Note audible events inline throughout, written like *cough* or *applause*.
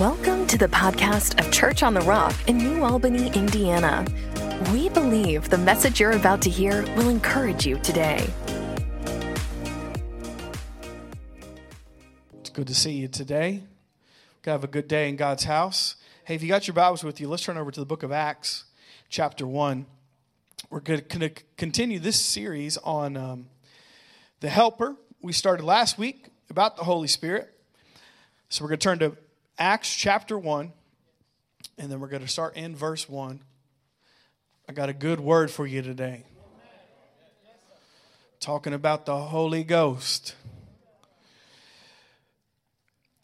Welcome to the podcast of Church on the Rock in New Albany, Indiana. We believe the message you're about to hear will encourage you today. It's good to see you today. Have a good day in God's house. Hey, if you got your Bibles with you, let's turn over to the book of Acts, chapter 1. We're going to continue this series on um, the Helper. We started last week about the Holy Spirit. So we're going to turn to Acts chapter 1, and then we're going to start in verse 1. I got a good word for you today. Talking about the Holy Ghost.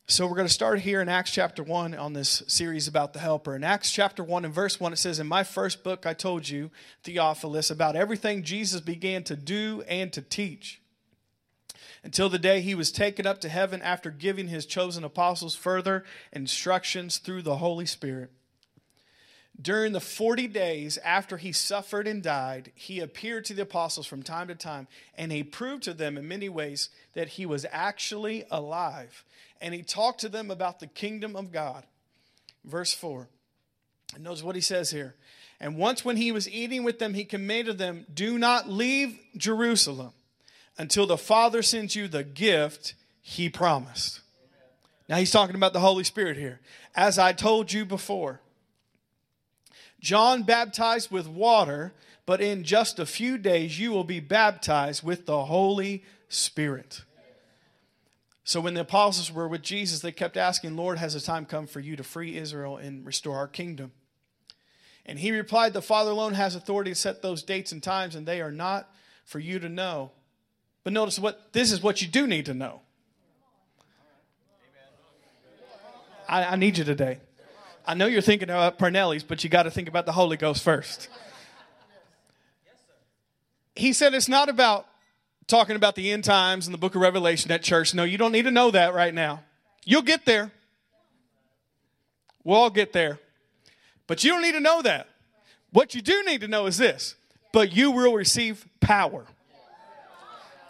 So we're going to start here in Acts chapter 1 on this series about the helper. In Acts chapter 1 and verse 1 it says in my first book I told you Theophilus about everything Jesus began to do and to teach until the day he was taken up to heaven after giving his chosen apostles further instructions through the Holy Spirit. During the 40 days after he suffered and died, he appeared to the apostles from time to time, and he proved to them in many ways that he was actually alive. And he talked to them about the kingdom of God. Verse 4. And notice what he says here. And once when he was eating with them, he commanded them, Do not leave Jerusalem until the Father sends you the gift he promised. Now he's talking about the Holy Spirit here. As I told you before, John baptized with water, but in just a few days you will be baptized with the Holy Spirit. So when the apostles were with Jesus, they kept asking, Lord, has the time come for you to free Israel and restore our kingdom? And he replied, The Father alone has authority to set those dates and times, and they are not for you to know but notice what this is what you do need to know. I, I need you today. I know you're thinking about Parnelli's, but you got to think about the Holy Ghost first. He said it's not about talking about the end times and the book of Revelation at church. No, you don't need to know that right now. You'll get there. We'll all get there. But you don't need to know that. What you do need to know is this but you will receive power.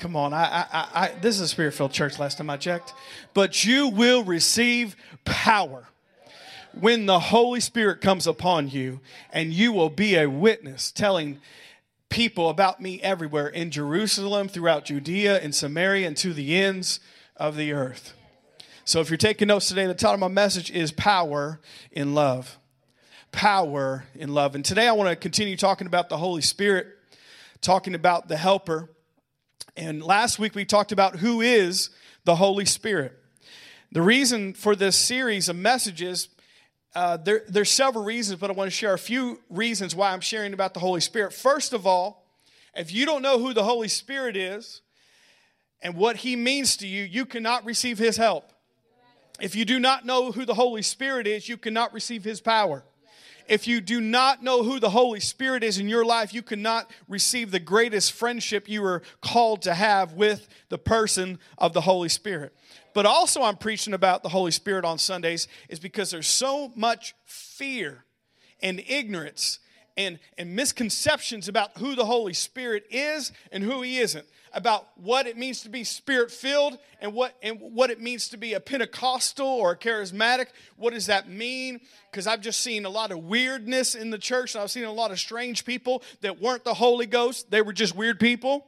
Come on, I, I, I, this is a spirit filled church last time I checked. But you will receive power when the Holy Spirit comes upon you, and you will be a witness telling people about me everywhere in Jerusalem, throughout Judea, in Samaria, and to the ends of the earth. So if you're taking notes today, the title of my message is Power in Love. Power in Love. And today I want to continue talking about the Holy Spirit, talking about the Helper. And last week we talked about who is the Holy Spirit. The reason for this series of messages, uh, there, there's several reasons, but I want to share a few reasons why I'm sharing about the Holy Spirit. First of all, if you don't know who the Holy Spirit is and what he means to you, you cannot receive his help. If you do not know who the Holy Spirit is, you cannot receive his power. If you do not know who the Holy Spirit is in your life, you cannot receive the greatest friendship you are called to have with the person of the Holy Spirit. But also, I'm preaching about the Holy Spirit on Sundays is because there's so much fear and ignorance and, and misconceptions about who the Holy Spirit is and who He isn't about what it means to be spirit filled and what and what it means to be a Pentecostal or a charismatic. What does that mean? Because I've just seen a lot of weirdness in the church. and I've seen a lot of strange people that weren't the Holy Ghost. They were just weird people.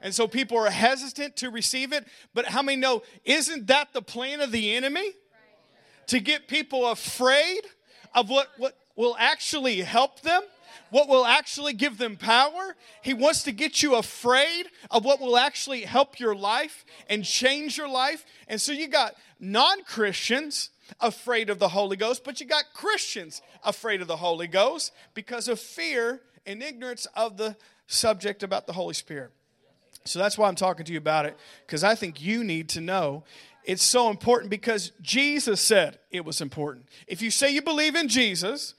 And so people are hesitant to receive it. But how many know, isn't that the plan of the enemy? To get people afraid of what, what will actually help them? What will actually give them power. He wants to get you afraid of what will actually help your life and change your life. And so you got non Christians afraid of the Holy Ghost, but you got Christians afraid of the Holy Ghost because of fear and ignorance of the subject about the Holy Spirit. So that's why I'm talking to you about it, because I think you need to know it's so important because Jesus said it was important. If you say you believe in Jesus,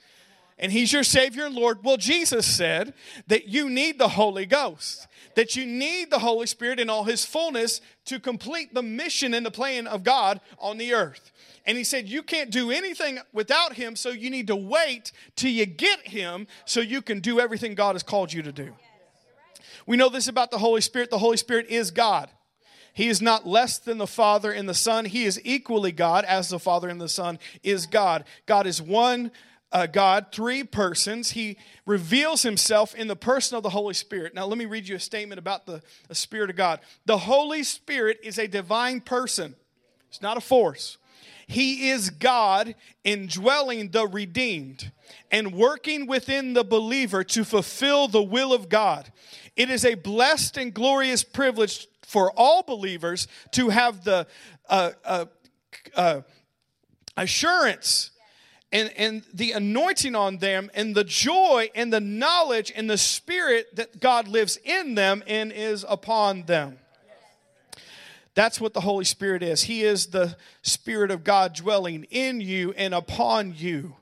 and He's your Savior and Lord. Well, Jesus said that you need the Holy Ghost, that you need the Holy Spirit in all His fullness to complete the mission and the plan of God on the earth. And He said, You can't do anything without Him, so you need to wait till you get Him so you can do everything God has called you to do. We know this about the Holy Spirit the Holy Spirit is God. He is not less than the Father and the Son. He is equally God as the Father and the Son is God. God is one uh, God, three persons. He reveals himself in the person of the Holy Spirit. Now, let me read you a statement about the, the Spirit of God. The Holy Spirit is a divine person, it's not a force. He is God indwelling the redeemed and working within the believer to fulfill the will of God. It is a blessed and glorious privilege for all believers to have the uh, uh, uh, assurance and, and the anointing on them and the joy and the knowledge and the spirit that God lives in them and is upon them. That's what the Holy Spirit is. He is the Spirit of God dwelling in you and upon you,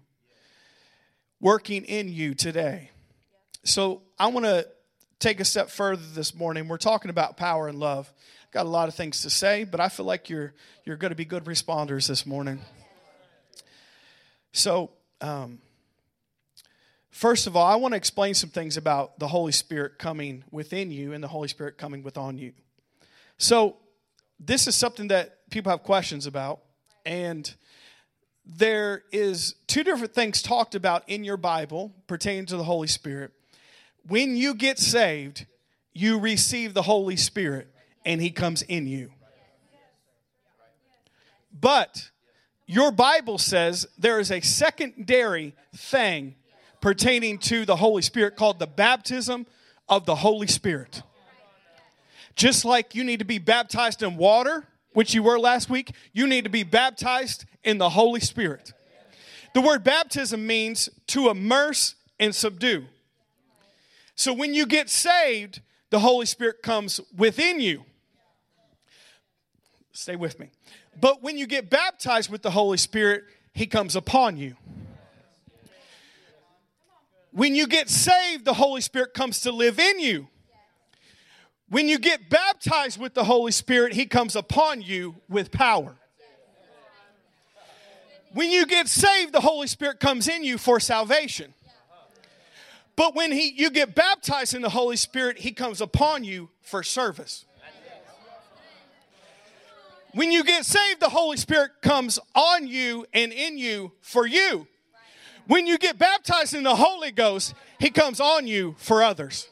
working in you today. So I want to take a step further this morning. We're talking about power and love. Got a lot of things to say, but I feel like you're you're going to be good responders this morning. So, um, first of all, I want to explain some things about the Holy Spirit coming within you and the Holy Spirit coming within you. So, this is something that people have questions about, and there is two different things talked about in your Bible pertaining to the Holy Spirit. When you get saved, you receive the Holy Spirit and He comes in you. But your Bible says there is a secondary thing pertaining to the Holy Spirit called the baptism of the Holy Spirit. Just like you need to be baptized in water, which you were last week, you need to be baptized in the Holy Spirit. The word baptism means to immerse and subdue. So when you get saved, the Holy Spirit comes within you. Stay with me. But when you get baptized with the Holy Spirit, He comes upon you. When you get saved, the Holy Spirit comes to live in you. When you get baptized with the Holy Spirit, He comes upon you with power. When you get saved, the Holy Spirit comes in you for salvation. But when he, you get baptized in the Holy Spirit, He comes upon you for service. When you get saved, the Holy Spirit comes on you and in you for you. When you get baptized in the Holy Ghost, He comes on you for others.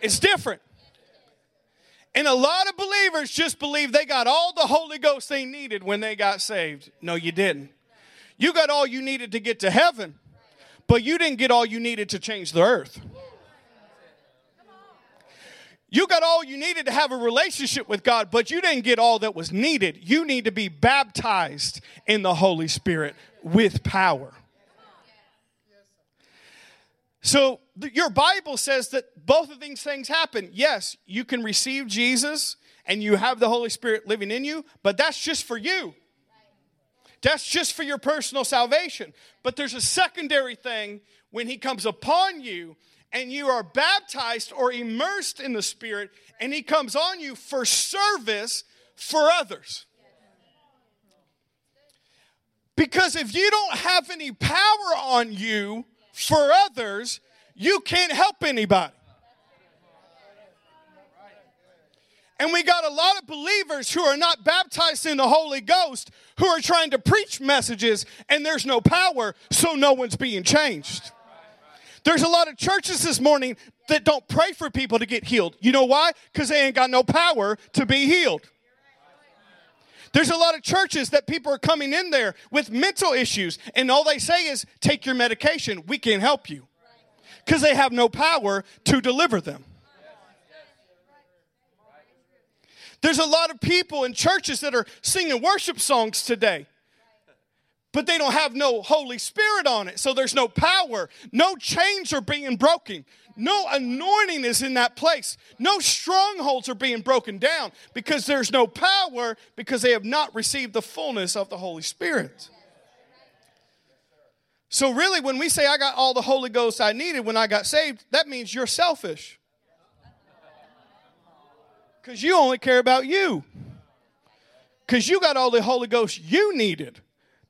It's different. And a lot of believers just believe they got all the Holy Ghost they needed when they got saved. No, you didn't. You got all you needed to get to heaven, but you didn't get all you needed to change the earth. You got all you needed to have a relationship with God, but you didn't get all that was needed. You need to be baptized in the Holy Spirit with power. So, your Bible says that both of these things happen. Yes, you can receive Jesus and you have the Holy Spirit living in you, but that's just for you. That's just for your personal salvation. But there's a secondary thing when He comes upon you and you are baptized or immersed in the Spirit, and He comes on you for service for others. Because if you don't have any power on you for others, you can't help anybody. And we got a lot of believers who are not baptized in the Holy Ghost who are trying to preach messages and there's no power, so no one's being changed. There's a lot of churches this morning that don't pray for people to get healed. You know why? Because they ain't got no power to be healed. There's a lot of churches that people are coming in there with mental issues, and all they say is, Take your medication, we can help you. Because they have no power to deliver them. There's a lot of people in churches that are singing worship songs today but they don't have no Holy Spirit on it. So there's no power. No chains are being broken. No anointing is in that place. No strongholds are being broken down because there's no power because they have not received the fullness of the Holy Spirit. So, really, when we say I got all the Holy Ghost I needed when I got saved, that means you're selfish. Because you only care about you. Because you got all the Holy Ghost you needed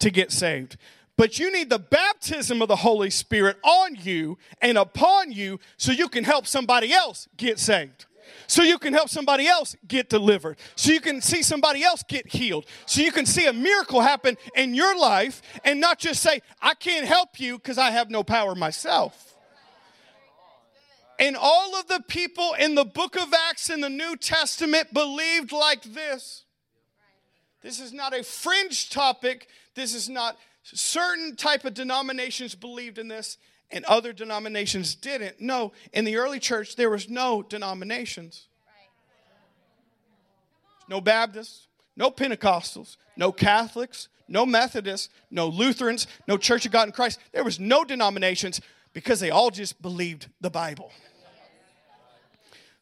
to get saved. But you need the baptism of the Holy Spirit on you and upon you so you can help somebody else get saved. so you can help somebody else get delivered, so you can see somebody else get healed, so you can see a miracle happen in your life and not just say, I can't help you because I have no power myself. And all of the people in the book of Acts in the New Testament believed like this. This is not a fringe topic. This is not certain type of denominations believed in this and other denominations didn't. No, in the early church, there was no denominations. No Baptists, no Pentecostals, no Catholics, no Methodists, no Lutherans, no Church of God in Christ. There was no denominations because they all just believed the Bible.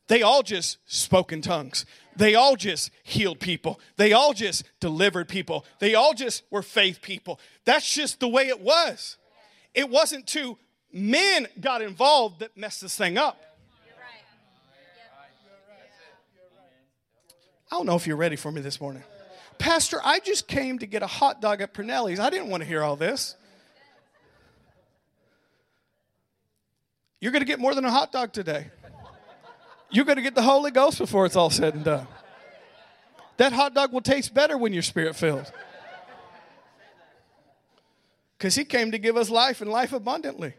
They all just spoke in tongues. They all just healed people. They all just delivered people. They all just were faith people. That's just the way it was. It wasn't two men got involved that messed this thing up. I don't know if you're ready for me this morning. Pastor, I just came to get a hot dog at Pernelli's. I didn't want to hear all this. You're going to get more than a hot dog today. You're going to get the Holy Ghost before it's all said and done. That hot dog will taste better when you're spirit filled. Because he came to give us life and life abundantly.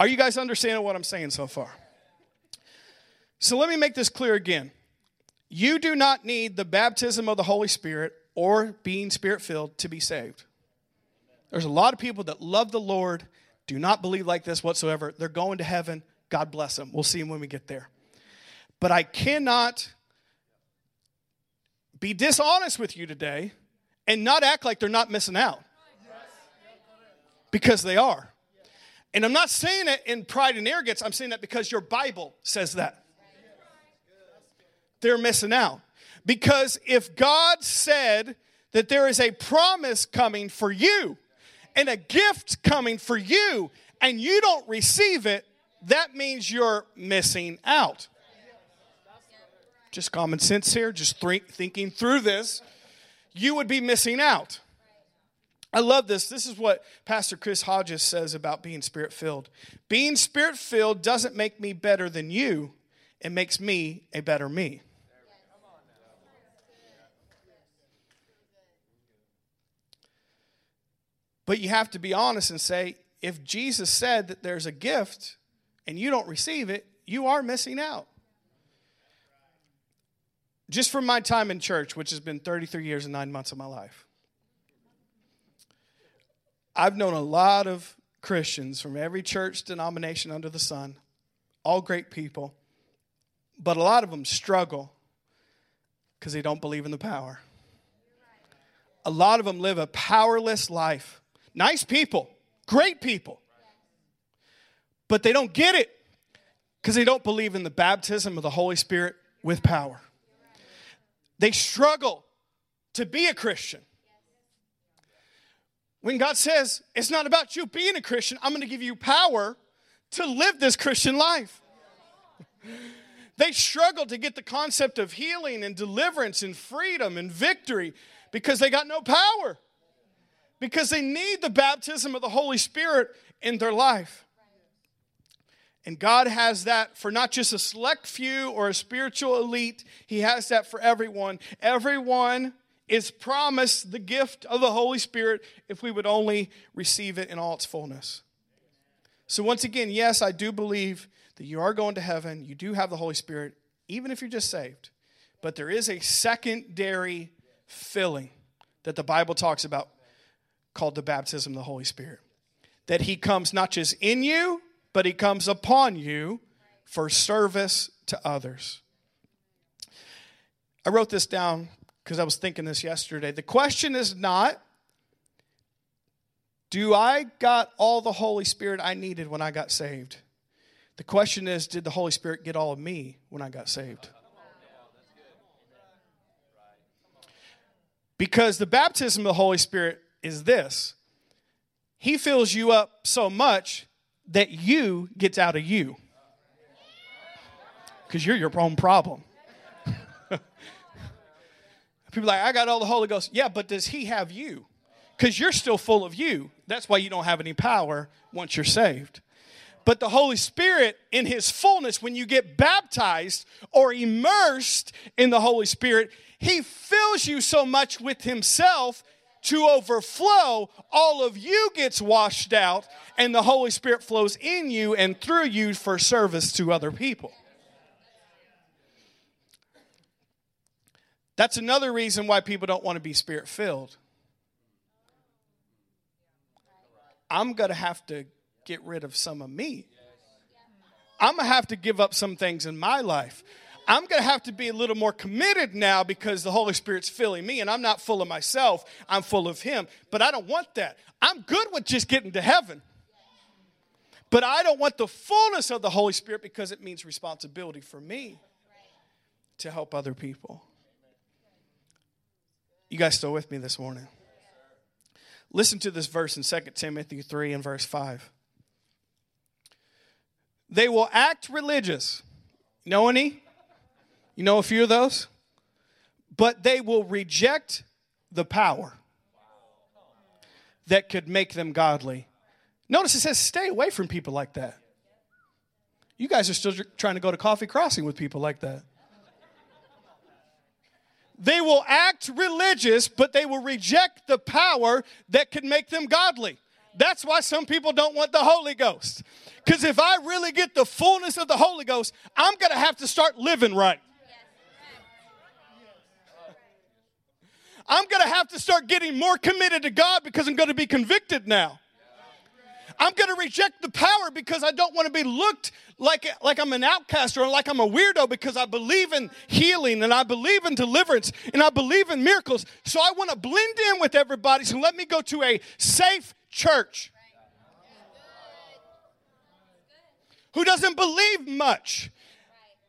Are you guys understanding what I'm saying so far? So let me make this clear again. You do not need the baptism of the Holy Spirit or being spirit filled to be saved. There's a lot of people that love the Lord, do not believe like this whatsoever. They're going to heaven. God bless them. We'll see them when we get there. But I cannot be dishonest with you today and not act like they're not missing out. Because they are. And I'm not saying it in pride and arrogance, I'm saying that because your Bible says that. They're missing out. Because if God said that there is a promise coming for you and a gift coming for you, and you don't receive it, that means you're missing out. Just common sense here, just thinking through this, you would be missing out. I love this. This is what Pastor Chris Hodges says about being spirit filled. Being spirit filled doesn't make me better than you, it makes me a better me. But you have to be honest and say, if Jesus said that there's a gift and you don't receive it, you are missing out. Just from my time in church, which has been 33 years and nine months of my life, I've known a lot of Christians from every church denomination under the sun, all great people, but a lot of them struggle because they don't believe in the power. A lot of them live a powerless life. Nice people, great people, but they don't get it because they don't believe in the baptism of the Holy Spirit with power. They struggle to be a Christian when God says, it's not about you being a Christian, I'm going to give you power to live this Christian life. *laughs* they struggle to get the concept of healing and deliverance and freedom and victory because they got no power. Because they need the baptism of the Holy Spirit in their life. And God has that for not just a select few or a spiritual elite, He has that for everyone. Everyone is promised the gift of the Holy Spirit if we would only receive it in all its fullness. So, once again, yes, I do believe that you are going to heaven. You do have the Holy Spirit, even if you're just saved. But there is a secondary filling that the Bible talks about called the baptism of the Holy Spirit. That He comes not just in you, but He comes upon you for service to others. I wrote this down because I was thinking this yesterday. The question is not, do I got all the Holy Spirit I needed when I got saved? The question is, did the Holy Spirit get all of me when I got saved? Because the baptism of the Holy Spirit is this He fills you up so much that you gets out of you. Because you're your own problem. *laughs* People like, I got all the Holy Ghost. Yeah, but does He have you? Because you're still full of you. That's why you don't have any power once you're saved. But the Holy Spirit, in His fullness, when you get baptized or immersed in the Holy Spirit, He fills you so much with Himself to overflow, all of you gets washed out, and the Holy Spirit flows in you and through you for service to other people. That's another reason why people don't want to be spirit filled. I'm going to have to get rid of some of me. I'm going to have to give up some things in my life. I'm going to have to be a little more committed now because the Holy Spirit's filling me and I'm not full of myself. I'm full of Him. But I don't want that. I'm good with just getting to heaven. But I don't want the fullness of the Holy Spirit because it means responsibility for me to help other people. You guys still with me this morning? Listen to this verse in 2 Timothy 3 and verse 5. They will act religious. Know any? You know a few of those? But they will reject the power that could make them godly. Notice it says stay away from people like that. You guys are still trying to go to Coffee Crossing with people like that. They will act religious, but they will reject the power that could make them godly. That's why some people don't want the Holy Ghost. Because if I really get the fullness of the Holy Ghost, I'm going to have to start living right. I'm going to have to start getting more committed to God because I'm going to be convicted now. I'm going to reject the power because I don't want to be looked like, like I'm an outcast or like I'm a weirdo because I believe in healing and I believe in deliverance and I believe in miracles. So I want to blend in with everybody. So let me go to a safe church who doesn't believe much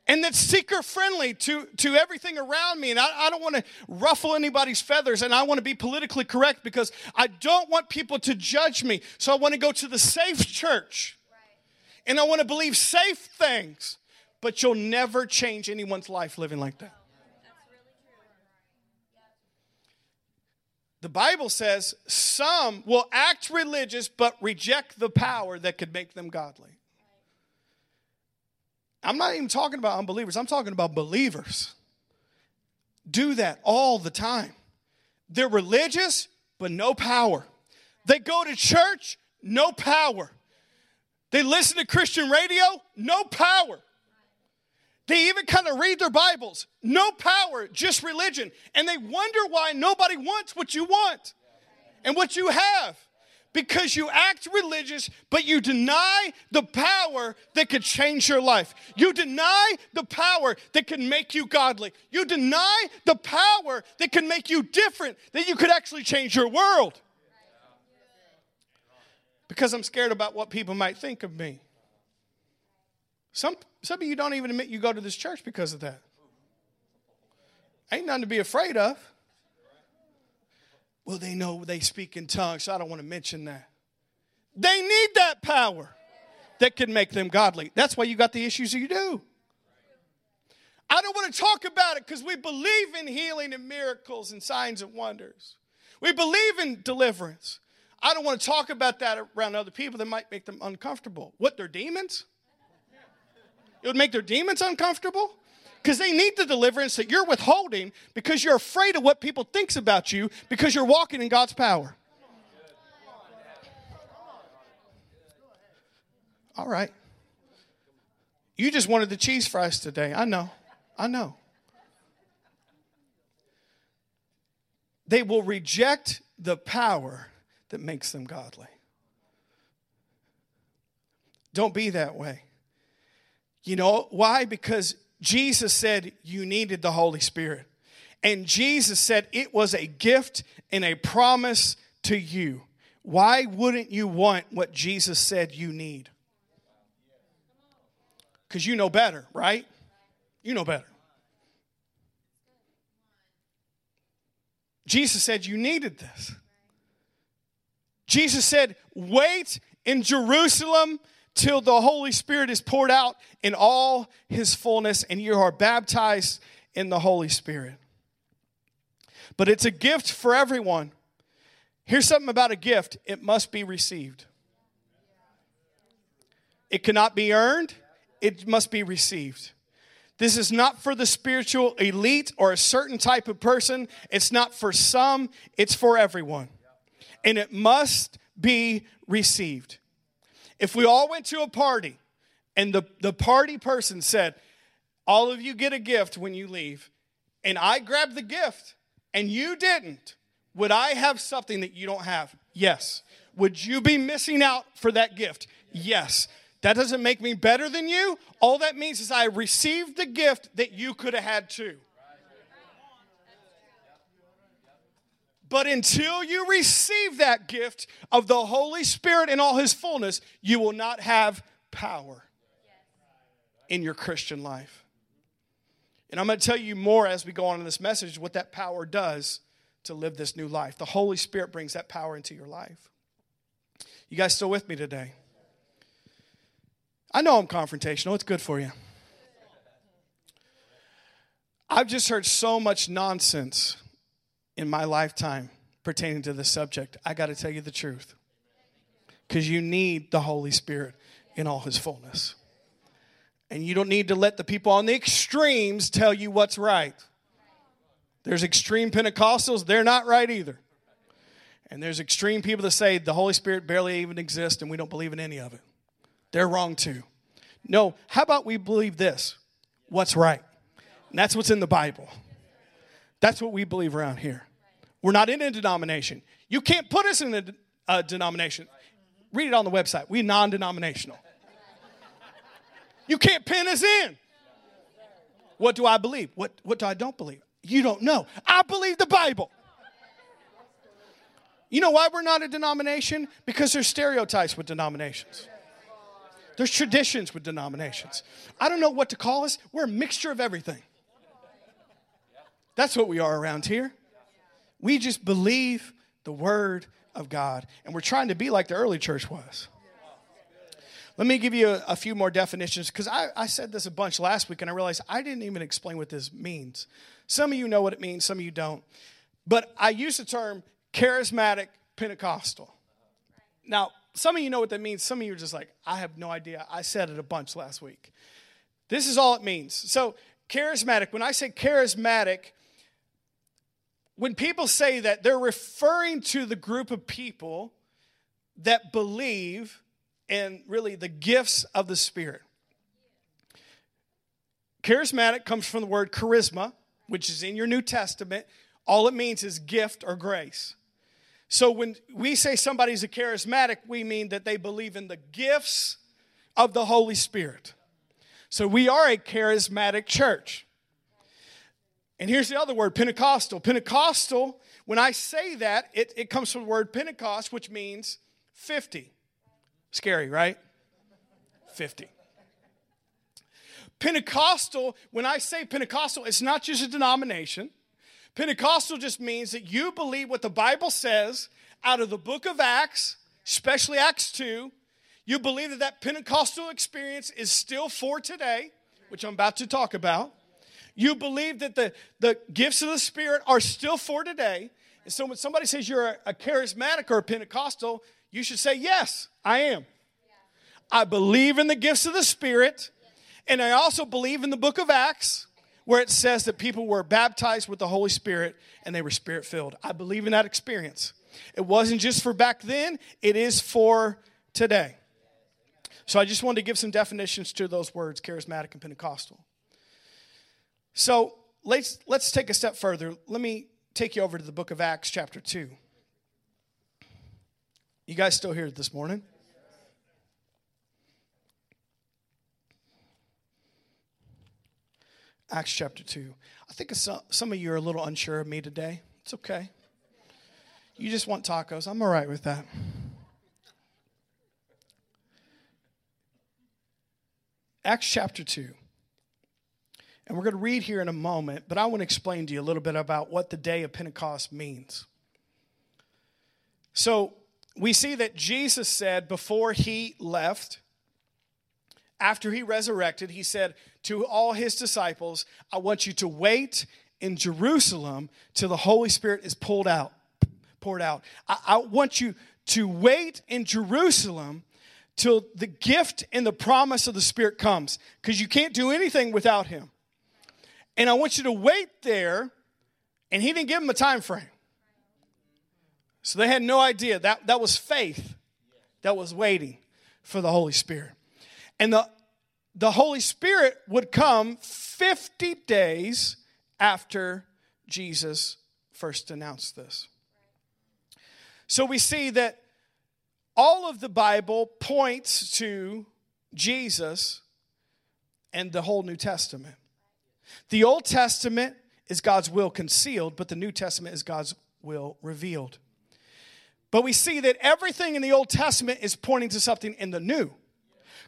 and that's seeker friendly to, to everything around me. And I, I don't want to ruffle anybody's feathers, and I want to be politically correct because I don't want people to judge me. So I want to go to the safe church, and I want to believe safe things, but you'll never change anyone's life living like that. The Bible says some will act religious but reject the power that could make them godly. I'm not even talking about unbelievers, I'm talking about believers. Do that all the time. They're religious, but no power. They go to church, no power. They listen to Christian radio, no power. They even kind of read their Bibles, no power, just religion. And they wonder why nobody wants what you want and what you have because you act religious, but you deny the power that could change your life. You deny the power that can make you godly. You deny the power that can make you different, that you could actually change your world. Because I'm scared about what people might think of me. Some, some of you don't even admit you go to this church because of that. Ain't nothing to be afraid of. Well, they know they speak in tongues, so I don't want to mention that. They need that power that can make them godly. That's why you got the issues you do. I don't want to talk about it because we believe in healing and miracles and signs and wonders. We believe in deliverance. I don't want to talk about that around other people that might make them uncomfortable. What, they're demons? It would make their demons uncomfortable? Because they need the deliverance that you're withholding because you're afraid of what people thinks about you because you're walking in God's power. All right. You just wanted the cheese fries today. I know. I know. They will reject the power that makes them godly. Don't be that way. You know why? Because Jesus said you needed the Holy Spirit. And Jesus said it was a gift and a promise to you. Why wouldn't you want what Jesus said you need? Because you know better, right? You know better. Jesus said you needed this. Jesus said, wait in Jerusalem till the Holy Spirit is poured out in all his fullness and you are baptized in the Holy Spirit. But it's a gift for everyone. Here's something about a gift it must be received. It cannot be earned, it must be received. This is not for the spiritual elite or a certain type of person. It's not for some, it's for everyone. And it must be received. If we all went to a party and the, the party person said, All of you get a gift when you leave, and I grabbed the gift and you didn't, would I have something that you don't have? Yes. Would you be missing out for that gift? Yes. That doesn't make me better than you. All that means is I received the gift that you could have had too. But until you receive that gift of the Holy Spirit in all his fullness, you will not have power in your Christian life. And I'm going to tell you more as we go on in this message what that power does to live this new life. The Holy Spirit brings that power into your life. You guys still with me today? I know I'm confrontational, it's good for you. I've just heard so much nonsense in my lifetime pertaining to this subject. I got to tell you the truth. Because you need the Holy Spirit in all his fullness. And you don't need to let the people on the extremes tell you what's right. There's extreme Pentecostals, they're not right either. And there's extreme people that say the Holy Spirit barely even exists and we don't believe in any of it. They're wrong too. No, how about we believe this? What's right? And that's what's in the Bible. That's what we believe around here. We're not in a denomination. You can't put us in a, a denomination. Read it on the website. We're non denominational. You can't pin us in. What do I believe? What, what do I don't believe? You don't know. I believe the Bible. You know why we're not a denomination? Because there's stereotypes with denominations. There's traditions with denominations. I don't know what to call us. We're a mixture of everything. That's what we are around here. We just believe the word of God, and we're trying to be like the early church was. Let me give you a, a few more definitions because I, I said this a bunch last week and I realized I didn't even explain what this means. Some of you know what it means, some of you don't. But I use the term charismatic Pentecostal. Now, some of you know what that means. Some of you are just like, I have no idea. I said it a bunch last week. This is all it means. So, charismatic, when I say charismatic, when people say that, they're referring to the group of people that believe in really the gifts of the Spirit. Charismatic comes from the word charisma, which is in your New Testament. All it means is gift or grace. So when we say somebody's a charismatic, we mean that they believe in the gifts of the Holy Spirit. So we are a charismatic church. And here's the other word Pentecostal. Pentecostal, when I say that, it, it comes from the word Pentecost, which means 50. Scary, right? 50. Pentecostal, when I say Pentecostal, it's not just a denomination. Pentecostal just means that you believe what the Bible says out of the book of Acts, especially Acts 2. You believe that that Pentecostal experience is still for today, which I'm about to talk about. You believe that the, the gifts of the Spirit are still for today. And so when somebody says you're a, charismatic or a Pentecostal, you should say, Yes, I am. I believe in the gifts of the Spirit, and I also believe in the book of Acts where it says that people were baptized with the Holy Spirit and they were spirit filled. I believe in that experience. It wasn't just for back then, it is for today. So I just wanted to give some definitions to those words charismatic and Pentecostal. So let's, let's take a step further. Let me take you over to the book of Acts, chapter 2. You guys still here this morning? Acts chapter 2. I think some of you are a little unsure of me today. It's okay. You just want tacos. I'm all right with that. Acts chapter 2. And we're going to read here in a moment, but I want to explain to you a little bit about what the day of Pentecost means. So we see that Jesus said before he left, after he resurrected, he said to all his disciples, I want you to wait in Jerusalem till the Holy Spirit is pulled out, poured out. I, I want you to wait in Jerusalem till the gift and the promise of the Spirit comes because you can't do anything without Him. And I want you to wait there. And He didn't give them a time frame. So they had no idea. That, that was faith that was waiting for the Holy Spirit. And the, the Holy Spirit would come 50 days after Jesus first announced this. So we see that all of the Bible points to Jesus and the whole New Testament. The Old Testament is God's will concealed, but the New Testament is God's will revealed. But we see that everything in the Old Testament is pointing to something in the New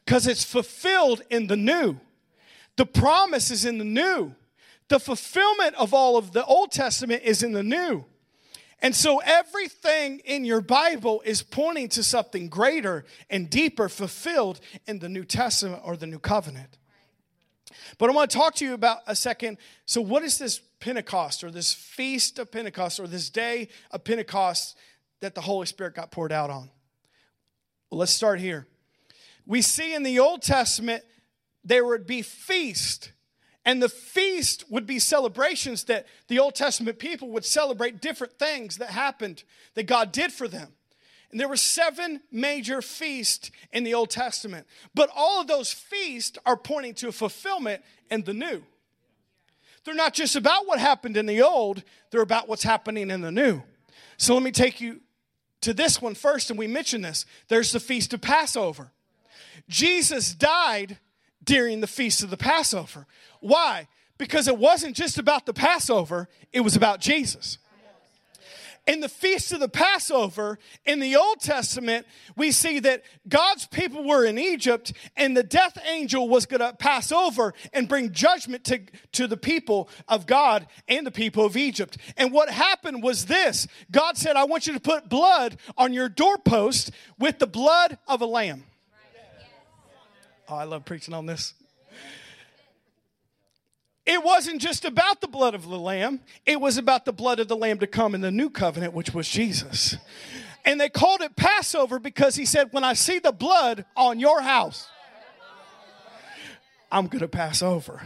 because it's fulfilled in the New. The promise is in the New. The fulfillment of all of the Old Testament is in the New. And so everything in your Bible is pointing to something greater and deeper fulfilled in the New Testament or the New Covenant. But I want to talk to you about a second. So, what is this Pentecost or this feast of Pentecost or this day of Pentecost that the Holy Spirit got poured out on? Well, let's start here. We see in the Old Testament there would be feast and the feast would be celebrations that the Old Testament people would celebrate different things that happened that God did for them. And there were seven major feasts in the Old Testament. But all of those feasts are pointing to fulfillment in the new. They're not just about what happened in the old, they're about what's happening in the new. So let me take you to this one first, and we mentioned this. There's the Feast of Passover. Jesus died during the Feast of the Passover. Why? Because it wasn't just about the Passover, it was about Jesus. In the Feast of the Passover, in the Old Testament, we see that God's people were in Egypt and the death angel was going to pass over and bring judgment to, to the people of God and the people of Egypt. And what happened was this God said, I want you to put blood on your doorpost with the blood of a lamb. Oh, I love preaching on this. It wasn't just about the blood of the Lamb, it was about the blood of the Lamb to come in the new covenant, which was Jesus. And they called it Passover because he said, When I see the blood on your house, I'm going to pass over.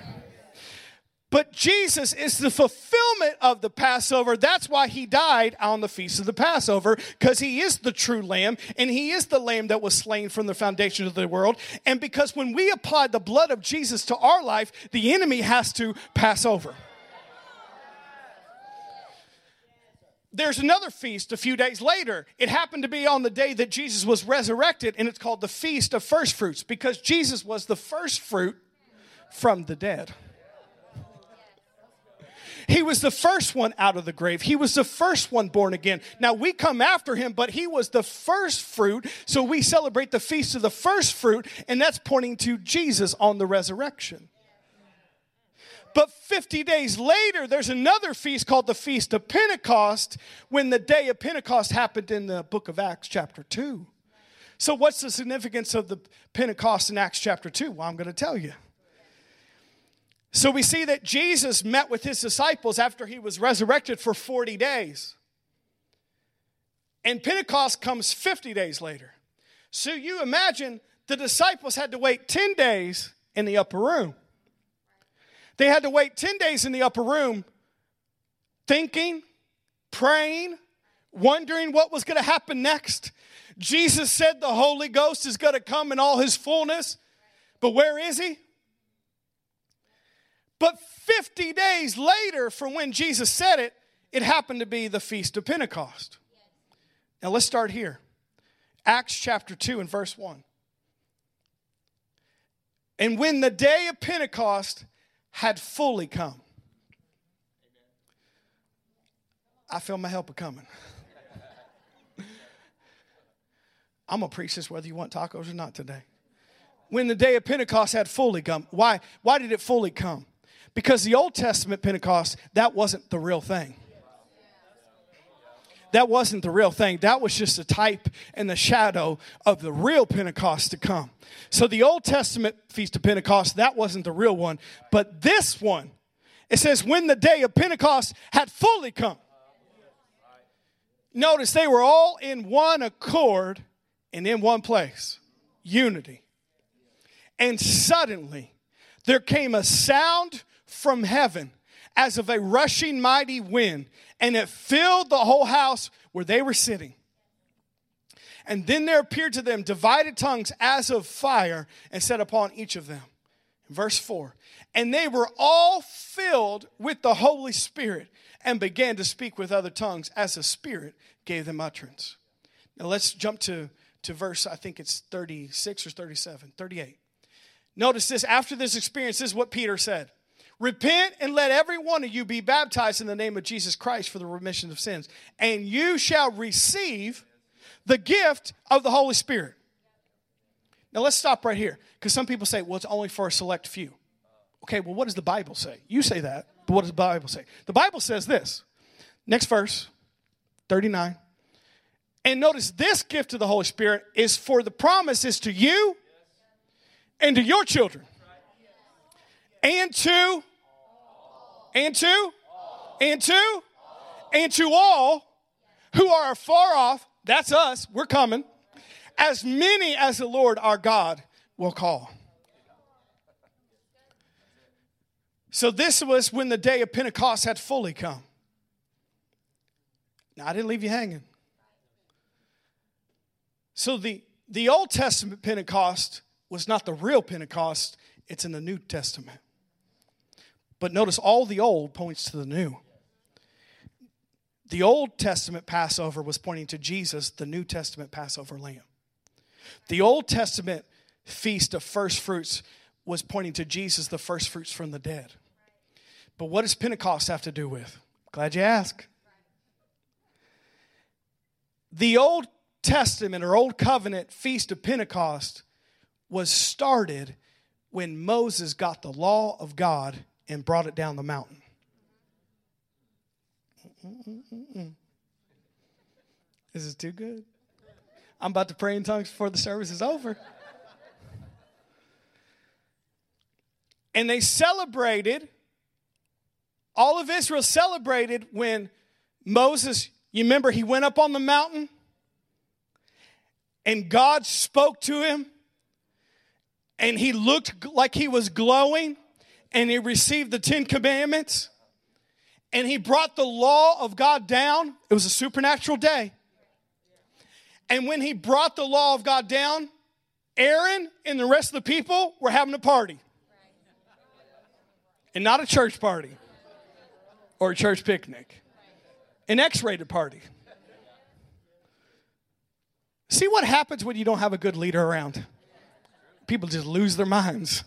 But Jesus is the fulfillment of the Passover. That's why he died on the feast of the Passover, because he is the true lamb, and he is the lamb that was slain from the foundation of the world. And because when we apply the blood of Jesus to our life, the enemy has to pass over. there's another feast a few days later. It happened to be on the day that Jesus was resurrected, and it's called the Feast of First Fruits because Jesus was the first fruit from the dead. He was the first one out of the grave. He was the first one born again. Now we come after him, but he was the first fruit. So we celebrate the feast of the first fruit, and that's pointing to Jesus on the resurrection. But 50 days later, there's another feast called the Feast of Pentecost when the day of Pentecost happened in the book of Acts, chapter 2. So, what's the significance of the Pentecost in Acts chapter 2? Well, I'm going to tell you. So we see that Jesus met with his disciples after he was resurrected for 40 days. And Pentecost comes 50 days later. So you imagine the disciples had to wait 10 days in the upper room. They had to wait 10 days in the upper room thinking, praying, wondering what was going to happen next. Jesus said the Holy Ghost is going to come in all his fullness. But where is he? But 50 days later from when Jesus said it, it happened to be the Feast of Pentecost. Now let's start here. Acts chapter 2 and verse 1. And when the day of Pentecost had fully come, I feel my help coming. *laughs* I'm going to preach this whether you want tacos or not today. When the day of Pentecost had fully come, why, why did it fully come? Because the Old Testament Pentecost, that wasn't the real thing. That wasn't the real thing. That was just a type and the shadow of the real Pentecost to come. So the Old Testament Feast of Pentecost, that wasn't the real one. But this one, it says, when the day of Pentecost had fully come. Notice they were all in one accord and in one place. unity. And suddenly there came a sound from heaven as of a rushing mighty wind, and it filled the whole house where they were sitting. And then there appeared to them divided tongues as of fire and set upon each of them. Verse 4 And they were all filled with the Holy Spirit and began to speak with other tongues as the Spirit gave them utterance. Now let's jump to, to verse, I think it's 36 or 37, 38. Notice this after this experience, this is what Peter said Repent and let every one of you be baptized in the name of Jesus Christ for the remission of sins, and you shall receive the gift of the Holy Spirit. Now let's stop right here because some people say, well, it's only for a select few. Okay, well, what does the Bible say? You say that, but what does the Bible say? The Bible says this. Next verse, 39. And notice this gift of the Holy Spirit is for the promises to you and to your children. And to, and to, and to, and to all who are far off, that's us, we're coming, as many as the Lord our God will call. So this was when the day of Pentecost had fully come. Now, I didn't leave you hanging. So the, the Old Testament Pentecost was not the real Pentecost, it's in the New Testament. But notice all the old points to the new. The Old Testament Passover was pointing to Jesus, the New Testament Passover lamb. The Old Testament feast of first fruits was pointing to Jesus, the first fruits from the dead. But what does Pentecost have to do with? Glad you asked. The Old Testament or Old Covenant Feast of Pentecost was started when Moses got the law of God and brought it down the mountain. This is too good. I'm about to pray in tongues before the service is over. And they celebrated all of Israel celebrated when Moses, you remember, he went up on the mountain and God spoke to him and he looked like he was glowing and he received the Ten Commandments and he brought the law of God down. It was a supernatural day. And when he brought the law of God down, Aaron and the rest of the people were having a party. And not a church party or a church picnic, an X rated party. See what happens when you don't have a good leader around? People just lose their minds.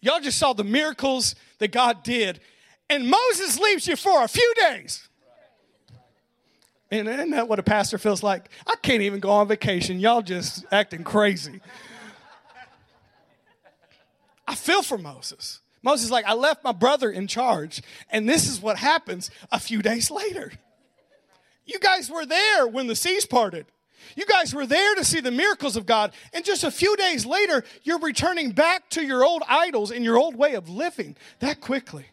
Y'all just saw the miracles that God did, and Moses leaves you for a few days. And isn't that what a pastor feels like? I can't even go on vacation. Y'all just acting crazy. I feel for Moses. Moses is like, I left my brother in charge, and this is what happens a few days later. You guys were there when the seas parted. You guys were there to see the miracles of God, and just a few days later, you're returning back to your old idols and your old way of living that quickly.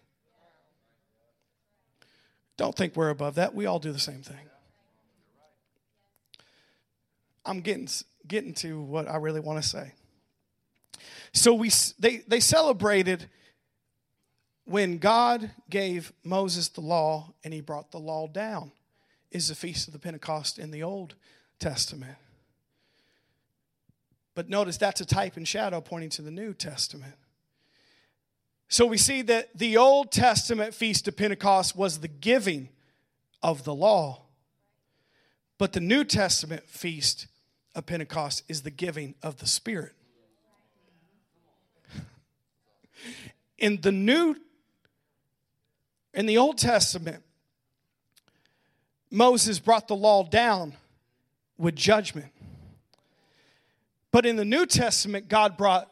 Don't think we're above that. We all do the same thing. I'm getting getting to what I really want to say. So we they they celebrated when God gave Moses the law and he brought the law down, is the Feast of the Pentecost in the Old Testament. But notice that's a type and shadow pointing to the New Testament. So we see that the Old Testament Feast of Pentecost was the giving of the law, but the New Testament Feast of Pentecost is the giving of the Spirit. *laughs* In the New in the Old Testament, Moses brought the law down with judgment. But in the New Testament, God brought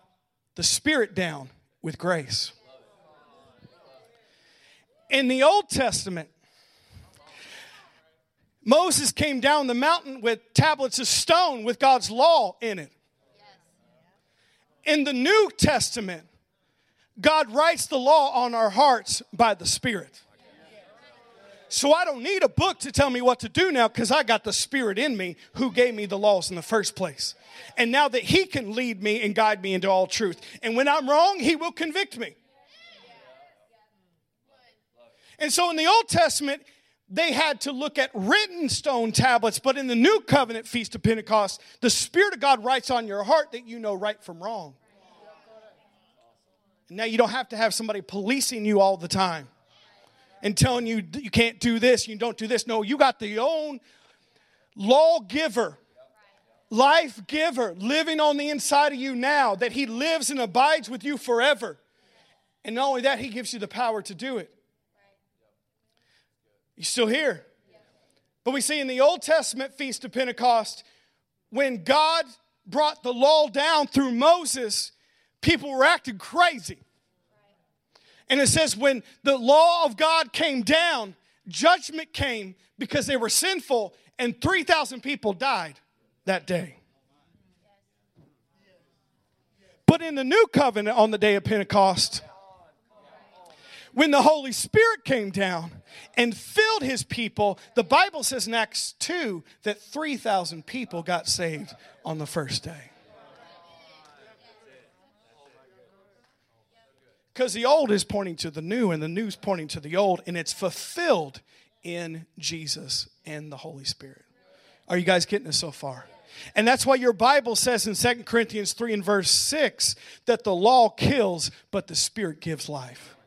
the Spirit down with grace. In the Old Testament, Moses came down the mountain with tablets of stone with God's law in it. In the New Testament, God writes the law on our hearts by the Spirit. So I don't need a book to tell me what to do now because I got the Spirit in me who gave me the laws in the first place. And now that He can lead me and guide me into all truth. And when I'm wrong, He will convict me. And so in the Old Testament, they had to look at written stone tablets, but in the New Covenant Feast of Pentecost, the Spirit of God writes on your heart that you know right from wrong. Now you don't have to have somebody policing you all the time and telling you you can't do this, you don't do this. No, you got the own lawgiver, life giver living on the inside of you now, that He lives and abides with you forever. And not only that, He gives you the power to do it. You still here? But we see in the Old Testament Feast of Pentecost, when God brought the law down through Moses, people were acting crazy. And it says, when the law of God came down, judgment came because they were sinful, and 3,000 people died that day. But in the new covenant on the day of Pentecost, when the Holy Spirit came down and filled his people, the Bible says in Acts 2 that 3,000 people got saved on the first day. Because the old is pointing to the new, and the new is pointing to the old, and it's fulfilled in Jesus and the Holy Spirit. Are you guys getting this so far? And that's why your Bible says in 2 Corinthians 3 and verse 6 that the law kills, but the Spirit gives life.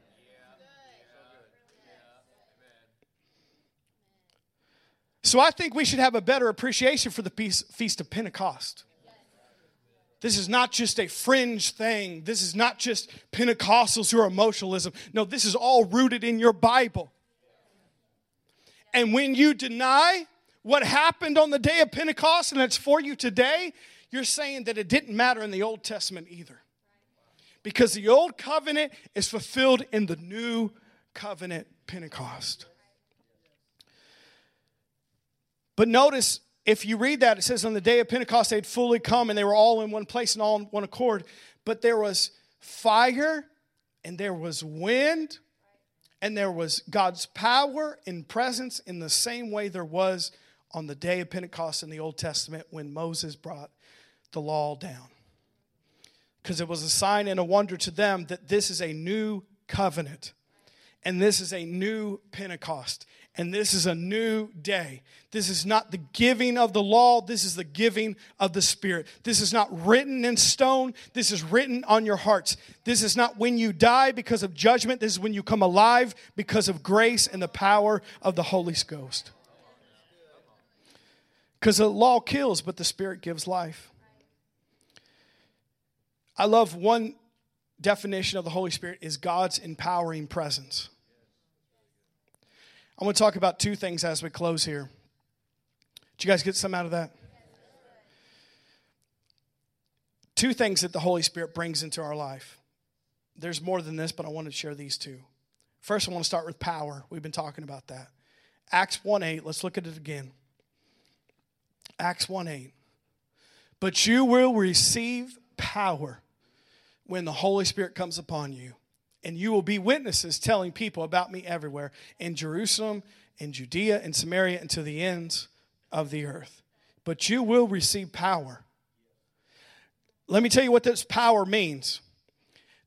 So I think we should have a better appreciation for the Feast of Pentecost. This is not just a fringe thing. This is not just Pentecostals who are emotionalism. No, this is all rooted in your Bible. And when you deny what happened on the day of Pentecost and it's for you today, you're saying that it didn't matter in the Old Testament either. Because the old covenant is fulfilled in the new covenant Pentecost. But notice if you read that, it says on the day of Pentecost, they'd fully come and they were all in one place and all in one accord. But there was fire and there was wind and there was God's power and presence in the same way there was on the day of Pentecost in the Old Testament when Moses brought the law down. Because it was a sign and a wonder to them that this is a new covenant and this is a new Pentecost and this is a new day. This is not the giving of the law, this is the giving of the Spirit. This is not written in stone, this is written on your hearts. This is not when you die because of judgment, this is when you come alive because of grace and the power of the Holy Ghost. Because the law kills, but the Spirit gives life. I love one definition of the Holy Spirit is God's empowering presence. I want to talk about two things as we close here. Did you guys get some out of that? Two things that the Holy Spirit brings into our life. There's more than this, but I want to share these two. First, I want to start with power. We've been talking about that. Acts 1 8, let's look at it again. Acts 1 8. But you will receive power when the Holy Spirit comes upon you and you will be witnesses telling people about me everywhere in Jerusalem, in Judea, in Samaria, and to the ends of the earth. But you will receive power. Let me tell you what this power means.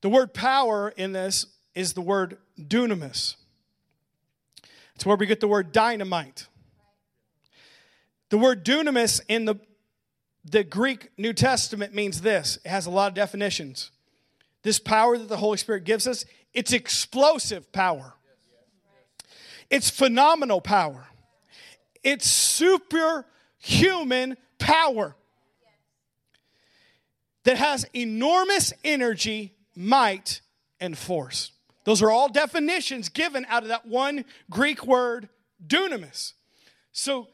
The word power in this is the word dunamis. It's where we get the word dynamite. The word dunamis in the, the Greek New Testament means this it has a lot of definitions. This power that the Holy Spirit gives us, it's explosive power. It's phenomenal power. It's superhuman power that has enormous energy, might, and force. Those are all definitions given out of that one Greek word, dunamis. So,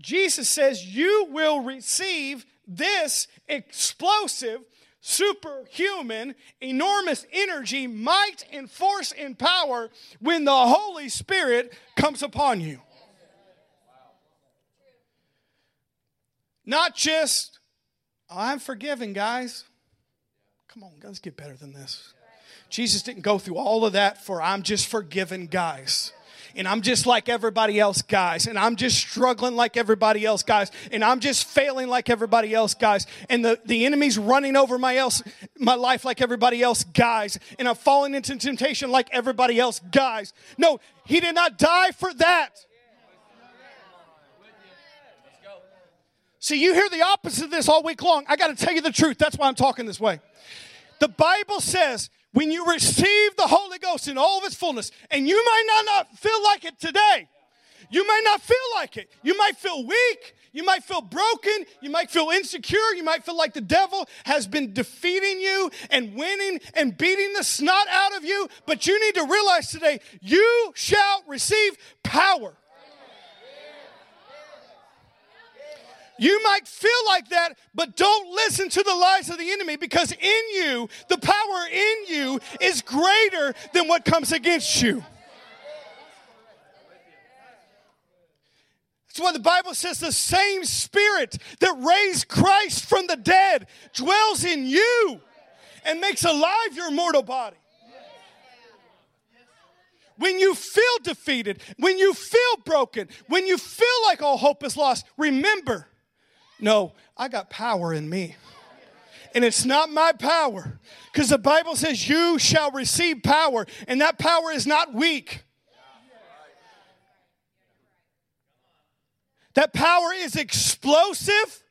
Jesus says, You will receive this explosive superhuman, enormous energy, might, and force and power when the Holy Spirit comes upon you. Not just, oh, I'm forgiven, guys. Come on, let's get better than this. Jesus didn't go through all of that for I'm just forgiven, guys. And I'm just like everybody else, guys, and I'm just struggling like everybody else, guys, and I'm just failing like everybody else, guys, and the, the enemy's running over my else my life like everybody else, guys, and I'm falling into temptation like everybody else, guys. No, he did not die for that. See, you hear the opposite of this all week long. I got to tell you the truth. That's why I'm talking this way. The Bible says when you receive the Holy Ghost in all of its fullness, and you might not, not feel like it today, you might not feel like it. You might feel weak. You might feel broken. You might feel insecure. You might feel like the devil has been defeating you and winning and beating the snot out of you. But you need to realize today, you shall receive power. You might feel like that, but don't listen to the lies of the enemy because in you, the power in you is greater than what comes against you. That's why the Bible says the same spirit that raised Christ from the dead dwells in you and makes alive your mortal body. When you feel defeated, when you feel broken, when you feel like all hope is lost, remember no, I got power in me. And it's not my power. Because the Bible says, You shall receive power. And that power is not weak. That power is explosive,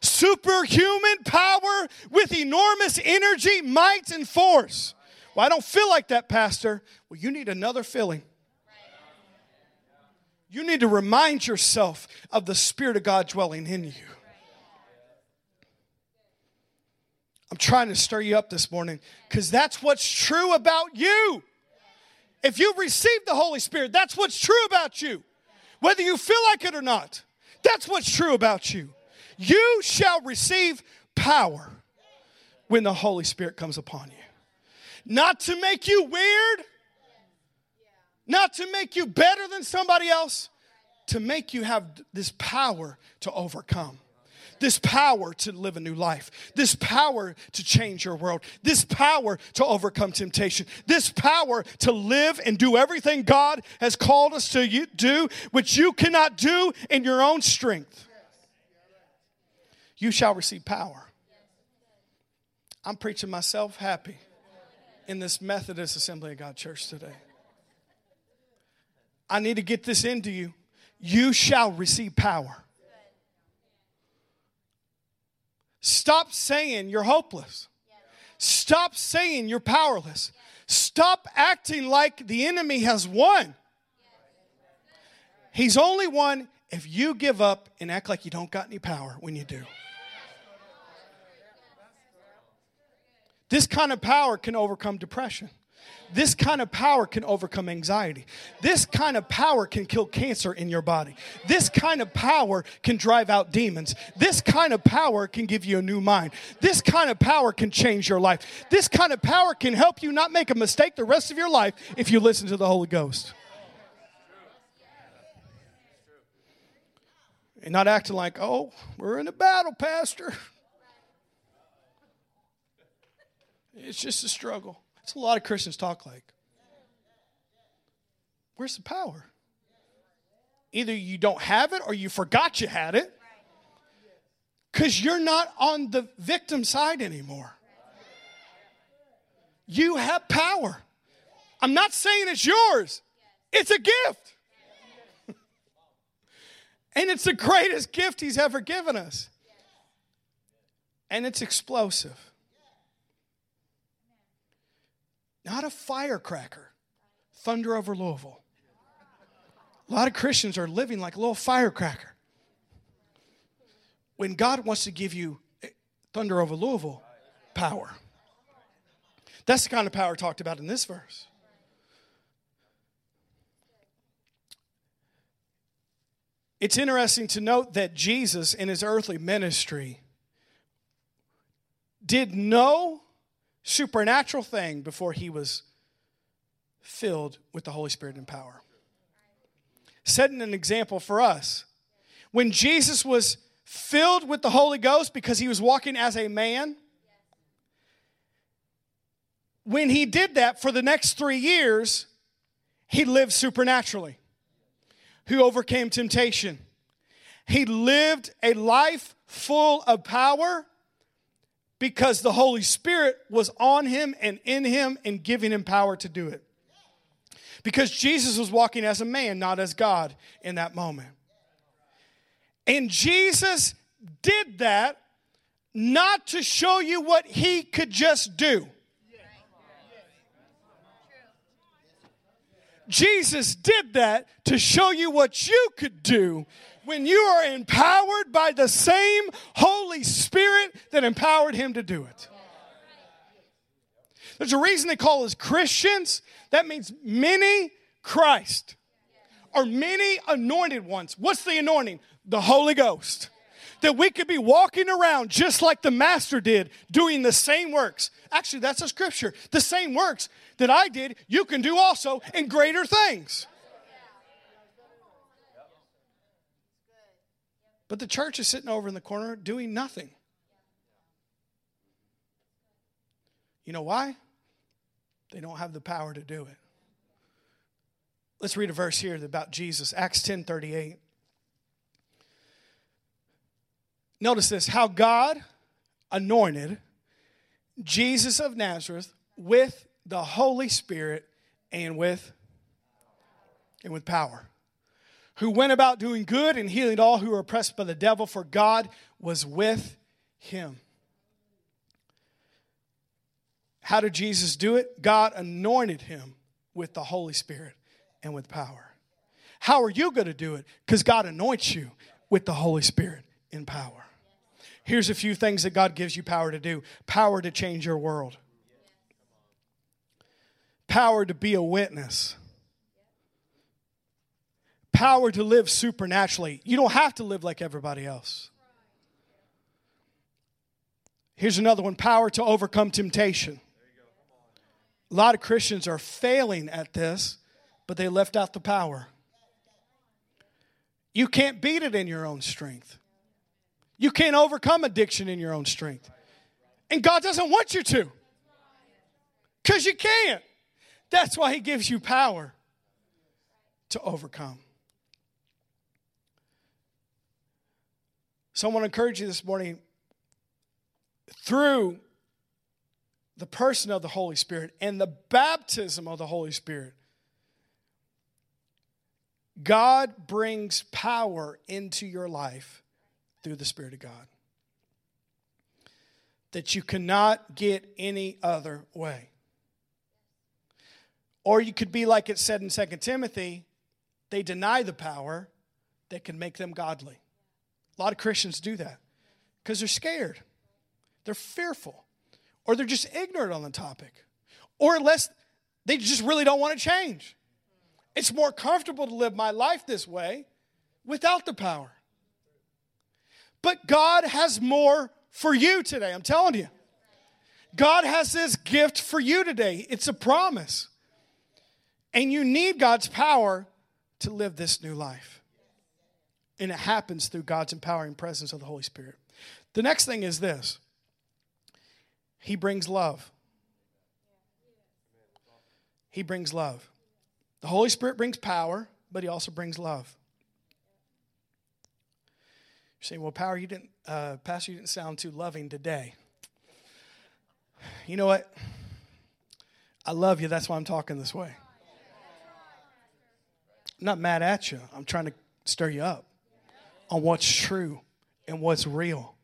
superhuman power with enormous energy, might, and force. Well, I don't feel like that, Pastor. Well, you need another filling. You need to remind yourself of the Spirit of God dwelling in you. I'm trying to stir you up this morning because that's what's true about you. If you've received the Holy Spirit, that's what's true about you. Whether you feel like it or not, that's what's true about you. You shall receive power when the Holy Spirit comes upon you. Not to make you weird, not to make you better than somebody else, to make you have this power to overcome this power to live a new life, this power to change your world, this power to overcome temptation, this power to live and do everything God has called us to do, which you cannot do in your own strength. You shall receive power. I'm preaching myself happy in this Methodist Assembly of God church today. I need to get this into you. You shall receive power. Stop saying you're hopeless. Stop saying you're powerless. Stop acting like the enemy has won. He's only won if you give up and act like you don't got any power when you do. This kind of power can overcome depression. This kind of power can overcome anxiety. This kind of power can kill cancer in your body. This kind of power can drive out demons. This kind of power can give you a new mind. This kind of power can change your life. This kind of power can help you not make a mistake the rest of your life if you listen to the Holy Ghost. And not acting like, oh, we're in a battle, Pastor. It's just a struggle. That's a lot of Christians talk like. Where's the power? Either you don't have it or you forgot you had it because you're not on the victim side anymore. You have power. I'm not saying it's yours, it's a gift. *laughs* and it's the greatest gift He's ever given us. And it's explosive. Not a firecracker. Thunder over Louisville. A lot of Christians are living like a little firecracker. When God wants to give you thunder over Louisville power, that's the kind of power talked about in this verse. It's interesting to note that Jesus, in his earthly ministry, did no supernatural thing before he was filled with the Holy Spirit and power. Setting an example for us. When Jesus was filled with the Holy Ghost because he was walking as a man, when he did that for the next three years, He lived supernaturally. Who overcame temptation. He lived a life full of power because the Holy Spirit was on him and in him and giving him power to do it. Because Jesus was walking as a man, not as God in that moment. And Jesus did that not to show you what he could just do. Jesus did that to show you what you could do when you are empowered by the same Holy Spirit that empowered him to do it. There's a reason they call us Christians. That means many Christ or many anointed ones. What's the anointing? The Holy Ghost. That we could be walking around just like the Master did, doing the same works. Actually, that's a scripture. The same works that I did, you can do also in greater things. But the church is sitting over in the corner doing nothing. You know why? They don't have the power to do it. Let's read a verse here about Jesus, Acts 10 38. Notice this how God anointed Jesus of Nazareth with the Holy Spirit and with and with power who went about doing good and healing all who were oppressed by the devil, for God was with him. How did Jesus do it? God anointed him with the Holy Spirit and with power. How are you going to do it? Because God anoints you with the Holy Spirit in power. Here's a few things that God gives you power to do power to change your world, power to be a witness power to live supernaturally. You don't have to live like everybody else. Here's another one power to overcome temptation. A lot of Christians are failing at this, but they left out the power. You can't beat it in your own strength. You can't overcome addiction in your own strength. And God doesn't want you to. Because you can't. That's why He gives you power to overcome. So I want to encourage you this morning through the person of the Holy Spirit and the baptism of the Holy Spirit. God brings power into your life through the Spirit of God that you cannot get any other way. Or you could be like it said in 2 Timothy, they deny the power that can make them godly. A lot of Christians do that because they're scared, they're fearful, or they're just ignorant on the topic, or unless they just really don't want to change. It's more comfortable to live my life this way without the power. But God has more for you today, I'm telling you. God has this gift for you today. It's a promise. And you need God's power to live this new life. And it happens through God's empowering presence of the Holy Spirit. The next thing is this He brings love. He brings love. The Holy Spirit brings power, but He also brings love. You're saying, well, power, you didn't, uh, Pastor, you didn't sound too loving today. You know what? I love you. That's why I'm talking this way. I'm not mad at you. I'm trying to stir you up on what's true and what's real.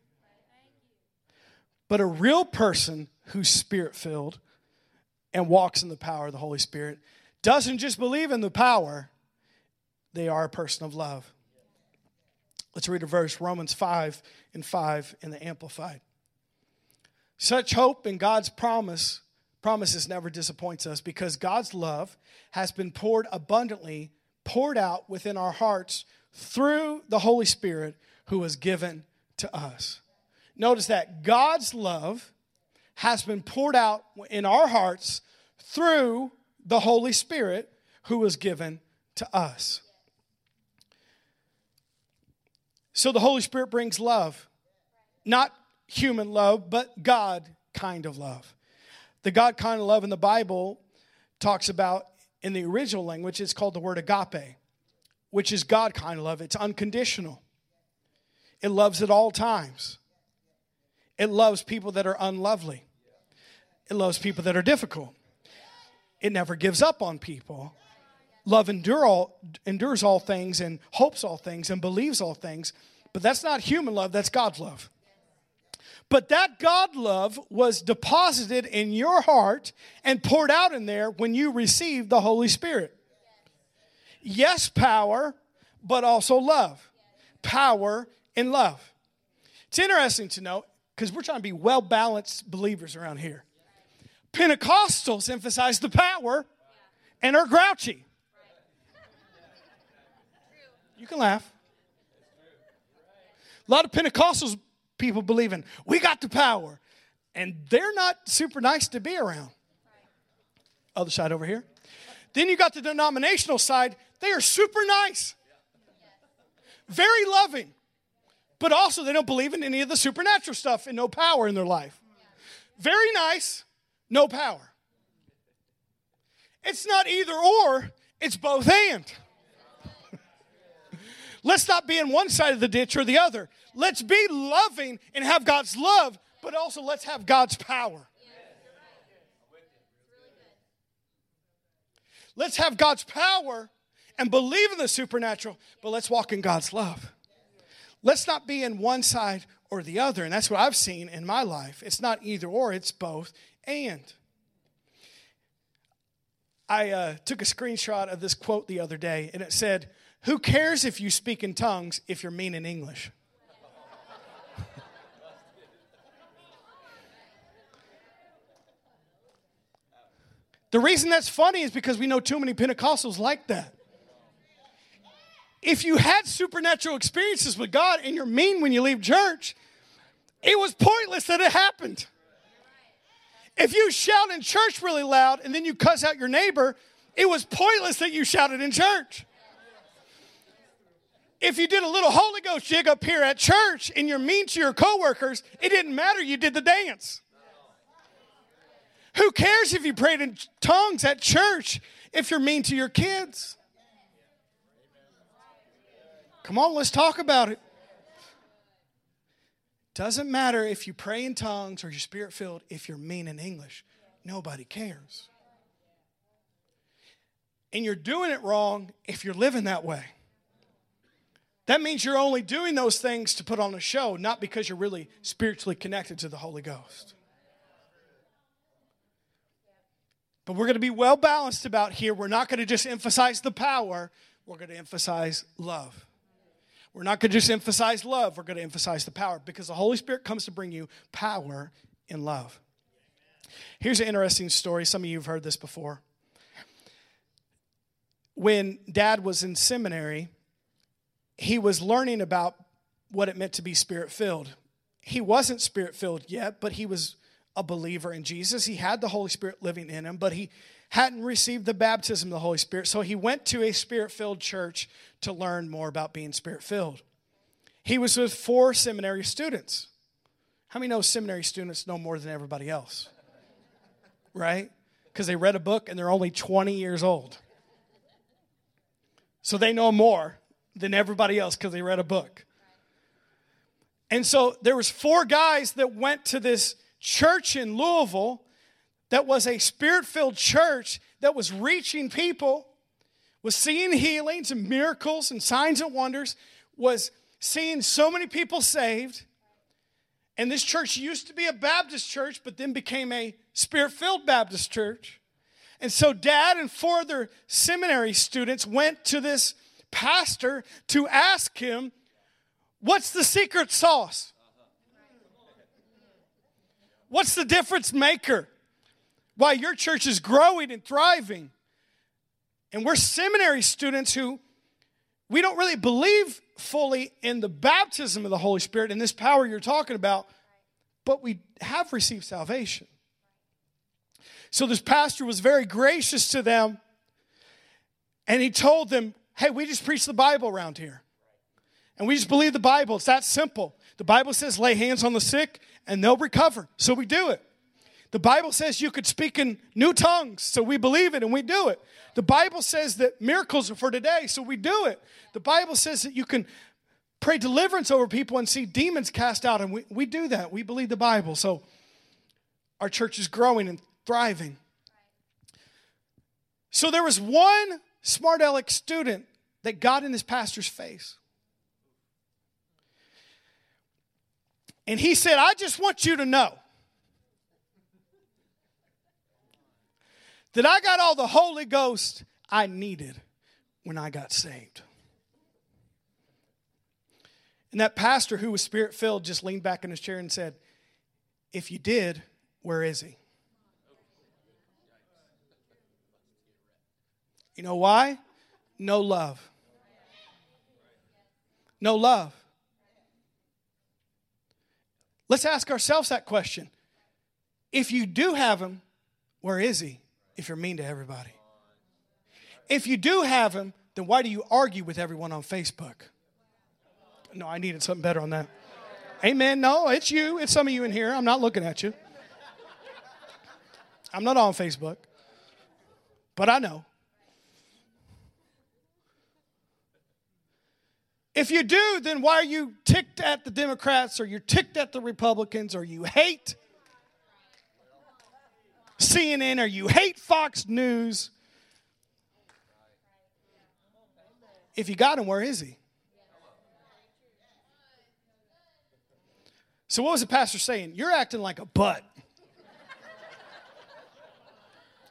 But a real person who's spirit filled and walks in the power of the Holy Spirit doesn't just believe in the power, they are a person of love. Let's read a verse, Romans 5 and 5 in the Amplified. Such hope in God's promise promises never disappoints us because God's love has been poured abundantly, poured out within our hearts through the Holy Spirit who was given to us. Notice that God's love has been poured out in our hearts through the Holy Spirit who was given to us. So the Holy Spirit brings love, not human love, but God kind of love. The God kind of love in the Bible talks about in the original language, it's called the word agape, which is God kind of love. It's unconditional, it loves at all times. It loves people that are unlovely, it loves people that are difficult. It never gives up on people. Love endure all, endures all things and hopes all things and believes all things. But that's not human love, that's God's love. But that God love was deposited in your heart and poured out in there when you received the Holy Spirit. Yes, power, but also love. Power and love. It's interesting to know because we're trying to be well balanced believers around here. Pentecostals emphasize the power and are grouchy. You can laugh. A lot of Pentecostals people believe in, we got the power, and they're not super nice to be around. Other side over here. Then you got the denominational side. They are super nice, very loving, but also they don't believe in any of the supernatural stuff and no power in their life. Very nice, no power. It's not either or, it's both and. *laughs* Let's not be in one side of the ditch or the other. Let's be loving and have God's love, but also let's have God's power. Let's have God's power and believe in the supernatural, but let's walk in God's love. Let's not be in one side or the other. And that's what I've seen in my life. It's not either or, it's both and. I uh, took a screenshot of this quote the other day, and it said, Who cares if you speak in tongues if you're mean in English? *laughs* The reason that's funny is because we know too many Pentecostals like that. If you had supernatural experiences with God and you're mean when you leave church, it was pointless that it happened. If you shout in church really loud and then you cuss out your neighbor, it was pointless that you shouted in church. If you did a little Holy Ghost jig up here at church and you're mean to your coworkers, it didn't matter, you did the dance. Who cares if you prayed in tongues at church if you're mean to your kids? Come on, let's talk about it. Doesn't matter if you pray in tongues or you're spirit filled if you're mean in English. Nobody cares. And you're doing it wrong if you're living that way. That means you're only doing those things to put on a show, not because you're really spiritually connected to the Holy Ghost. But we're going to be well balanced about here. We're not going to just emphasize the power, we're going to emphasize love. We're not going to just emphasize love, we're going to emphasize the power because the Holy Spirit comes to bring you power in love. Here's an interesting story. Some of you have heard this before. When dad was in seminary, he was learning about what it meant to be spirit filled. He wasn't spirit filled yet, but he was a believer in Jesus. He had the Holy Spirit living in him, but he hadn't received the baptism of the Holy Spirit. So he went to a spirit filled church to learn more about being spirit filled. He was with four seminary students. How many know seminary students know more than everybody else? Right? Because they read a book and they're only 20 years old. So they know more than everybody else because they read a book. And so there was four guys that went to this church in Louisville that was a spirit filled church that was reaching people, was seeing healings and miracles and signs and wonders, was seeing so many people saved. And this church used to be a Baptist church, but then became a spirit filled Baptist church. And so, dad and four other seminary students went to this pastor to ask him, What's the secret sauce? What's the difference maker? Why your church is growing and thriving. And we're seminary students who we don't really believe fully in the baptism of the Holy Spirit and this power you're talking about, but we have received salvation. So this pastor was very gracious to them and he told them, Hey, we just preach the Bible around here. And we just believe the Bible. It's that simple. The Bible says, lay hands on the sick and they'll recover. So we do it. The Bible says you could speak in new tongues, so we believe it and we do it. The Bible says that miracles are for today, so we do it. The Bible says that you can pray deliverance over people and see demons cast out, and we, we do that. We believe the Bible. So our church is growing and thriving. So there was one smart aleck student that got in his pastor's face. And he said, I just want you to know that I got all the Holy Ghost I needed when I got saved. And that pastor who was spirit filled just leaned back in his chair and said, If you did, where is he? You know why? No love. No love. Let's ask ourselves that question. If you do have him, where is he if you're mean to everybody? If you do have him, then why do you argue with everyone on Facebook? No, I needed something better on that. Amen. No, it's you. It's some of you in here. I'm not looking at you. I'm not on Facebook, but I know. If you do, then why are you ticked at the Democrats or you're ticked at the Republicans or you hate CNN or you hate Fox News? If you got him, where is he? So, what was the pastor saying? You're acting like a butt.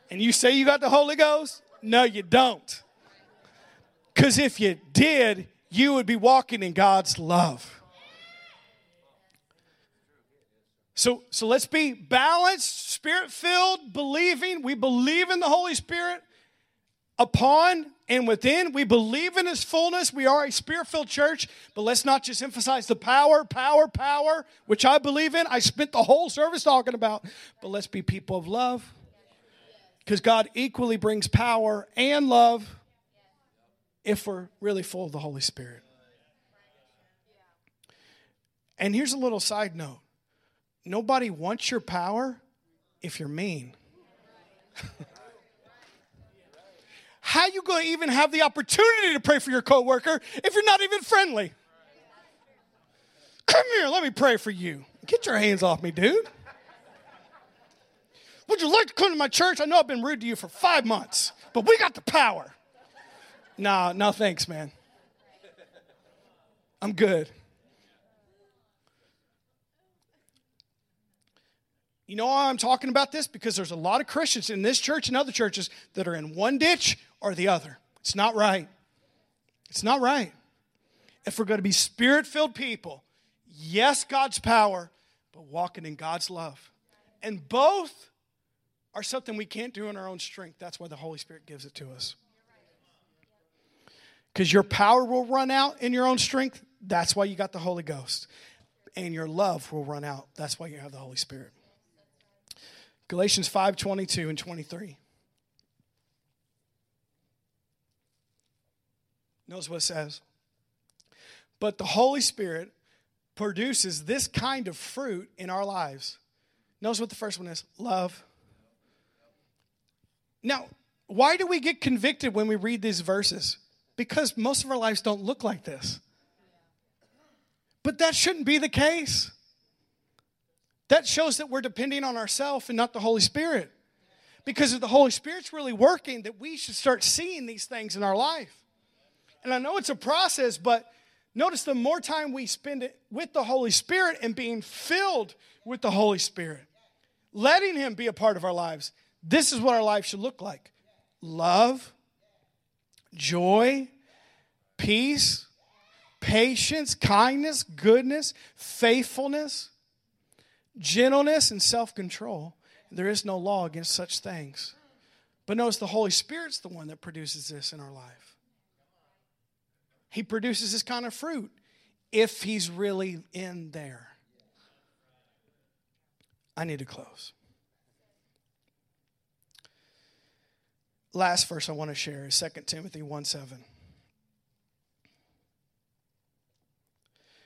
And you say you got the Holy Ghost? No, you don't. Because if you did, you would be walking in God's love. So, so let's be balanced, spirit filled, believing. We believe in the Holy Spirit upon and within. We believe in His fullness. We are a spirit filled church, but let's not just emphasize the power, power, power, which I believe in. I spent the whole service talking about, but let's be people of love because God equally brings power and love if we're really full of the Holy Spirit. And here's a little side note nobody wants your power if you're mean. How you going to even have the opportunity to pray for your coworker if you're not even friendly? Come here, let me pray for you. Get your hands off me, dude. Would you like to come to my church? I know I've been rude to you for five months, but we got the power. Nah, no thanks, man. I'm good. You know why I'm talking about this? Because there's a lot of Christians in this church and other churches that are in one ditch or the other. It's not right. It's not right. If we're going to be spirit filled people, yes, God's power, but walking in God's love. And both are something we can't do in our own strength. That's why the Holy Spirit gives it to us because your power will run out in your own strength. That's why you got the Holy Ghost. And your love will run out. That's why you have the Holy Spirit. Galatians 5 22 and 23. Notice what it says. But the Holy Spirit produces this kind of fruit in our lives. Notice what the first one is love. Now, why do we get convicted when we read these verses? because most of our lives don't look like this. But that shouldn't be the case. That shows that we're depending on ourselves and not the Holy Spirit. Because if the Holy Spirit's really working, that we should start seeing these things in our life. And I know it's a process, but notice the more time we spend it with the Holy Spirit and being filled with the Holy Spirit, letting Him be a part of our lives, this is what our life should look like love, joy, peace, patience, kindness, goodness, faithfulness, gentleness, and self control. There is no law against such things. But notice the Holy Spirit's the one that produces this in our life. He produces this kind of fruit if He's really in there. I need to close. last verse I want to share is 2 Timothy 1 7.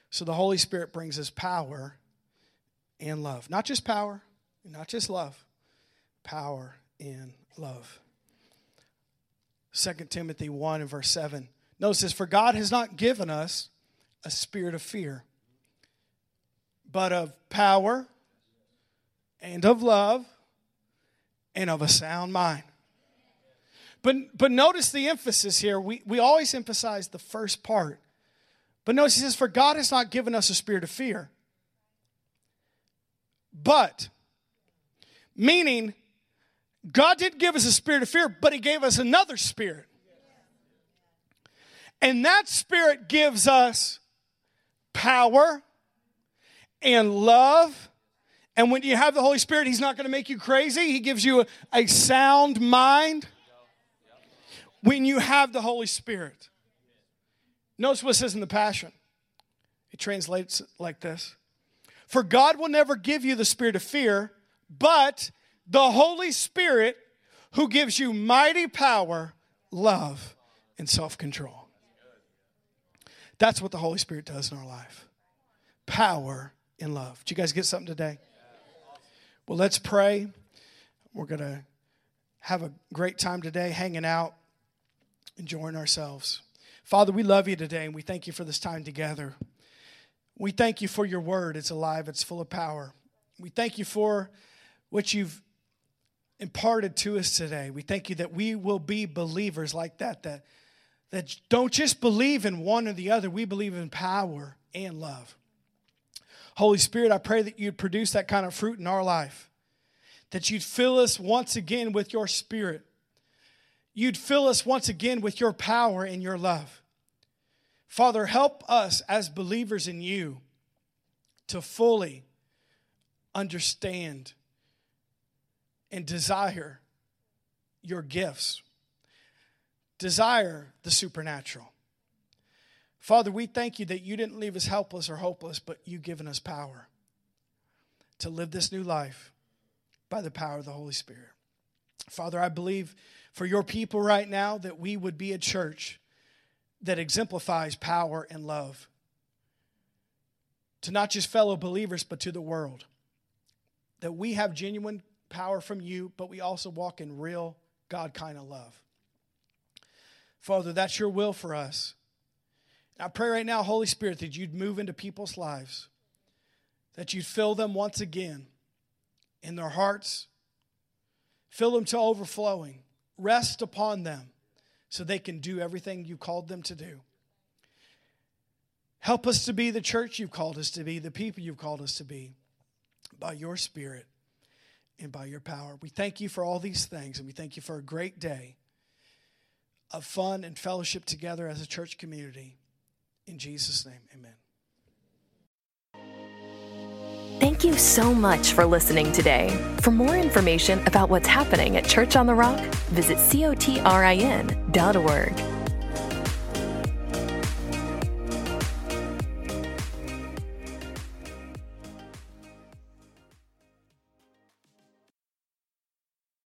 So the Holy Spirit brings us power and love. Not just power, not just love, power and love. 2 Timothy 1 and verse 7. Notice this For God has not given us a spirit of fear, but of power and of love and of a sound mind. But, but notice the emphasis here. We, we always emphasize the first part. But notice he says, For God has not given us a spirit of fear, but, meaning, God didn't give us a spirit of fear, but He gave us another spirit. And that spirit gives us power and love. And when you have the Holy Spirit, He's not going to make you crazy. He gives you a, a sound mind when you have the Holy Spirit. Notice what it says in the Passion. It translates like this For God will never give you the spirit of fear, but the Holy Spirit who gives you mighty power, love, and self control. That's what the Holy Spirit does in our life power and love. Did you guys get something today? Well, let's pray. We're going to have a great time today hanging out, enjoying ourselves. Father, we love you today and we thank you for this time together. We thank you for your word. It's alive, it's full of power. We thank you for what you've imparted to us today. We thank you that we will be believers like that, that, that don't just believe in one or the other, we believe in power and love. Holy Spirit, I pray that you'd produce that kind of fruit in our life, that you'd fill us once again with your spirit. You'd fill us once again with your power and your love. Father, help us as believers in you to fully understand and desire your gifts, desire the supernatural. Father, we thank you that you didn't leave us helpless or hopeless, but you've given us power to live this new life by the power of the Holy Spirit. Father, I believe for your people right now that we would be a church that exemplifies power and love to not just fellow believers, but to the world. That we have genuine power from you, but we also walk in real God kind of love. Father, that's your will for us. I pray right now, Holy Spirit, that you'd move into people's lives, that you'd fill them once again in their hearts, fill them to overflowing, rest upon them so they can do everything you called them to do. Help us to be the church you've called us to be, the people you've called us to be, by your Spirit and by your power. We thank you for all these things, and we thank you for a great day of fun and fellowship together as a church community. In Jesus' name, amen. Thank you so much for listening today. For more information about what's happening at Church on the Rock, visit cotrin.org.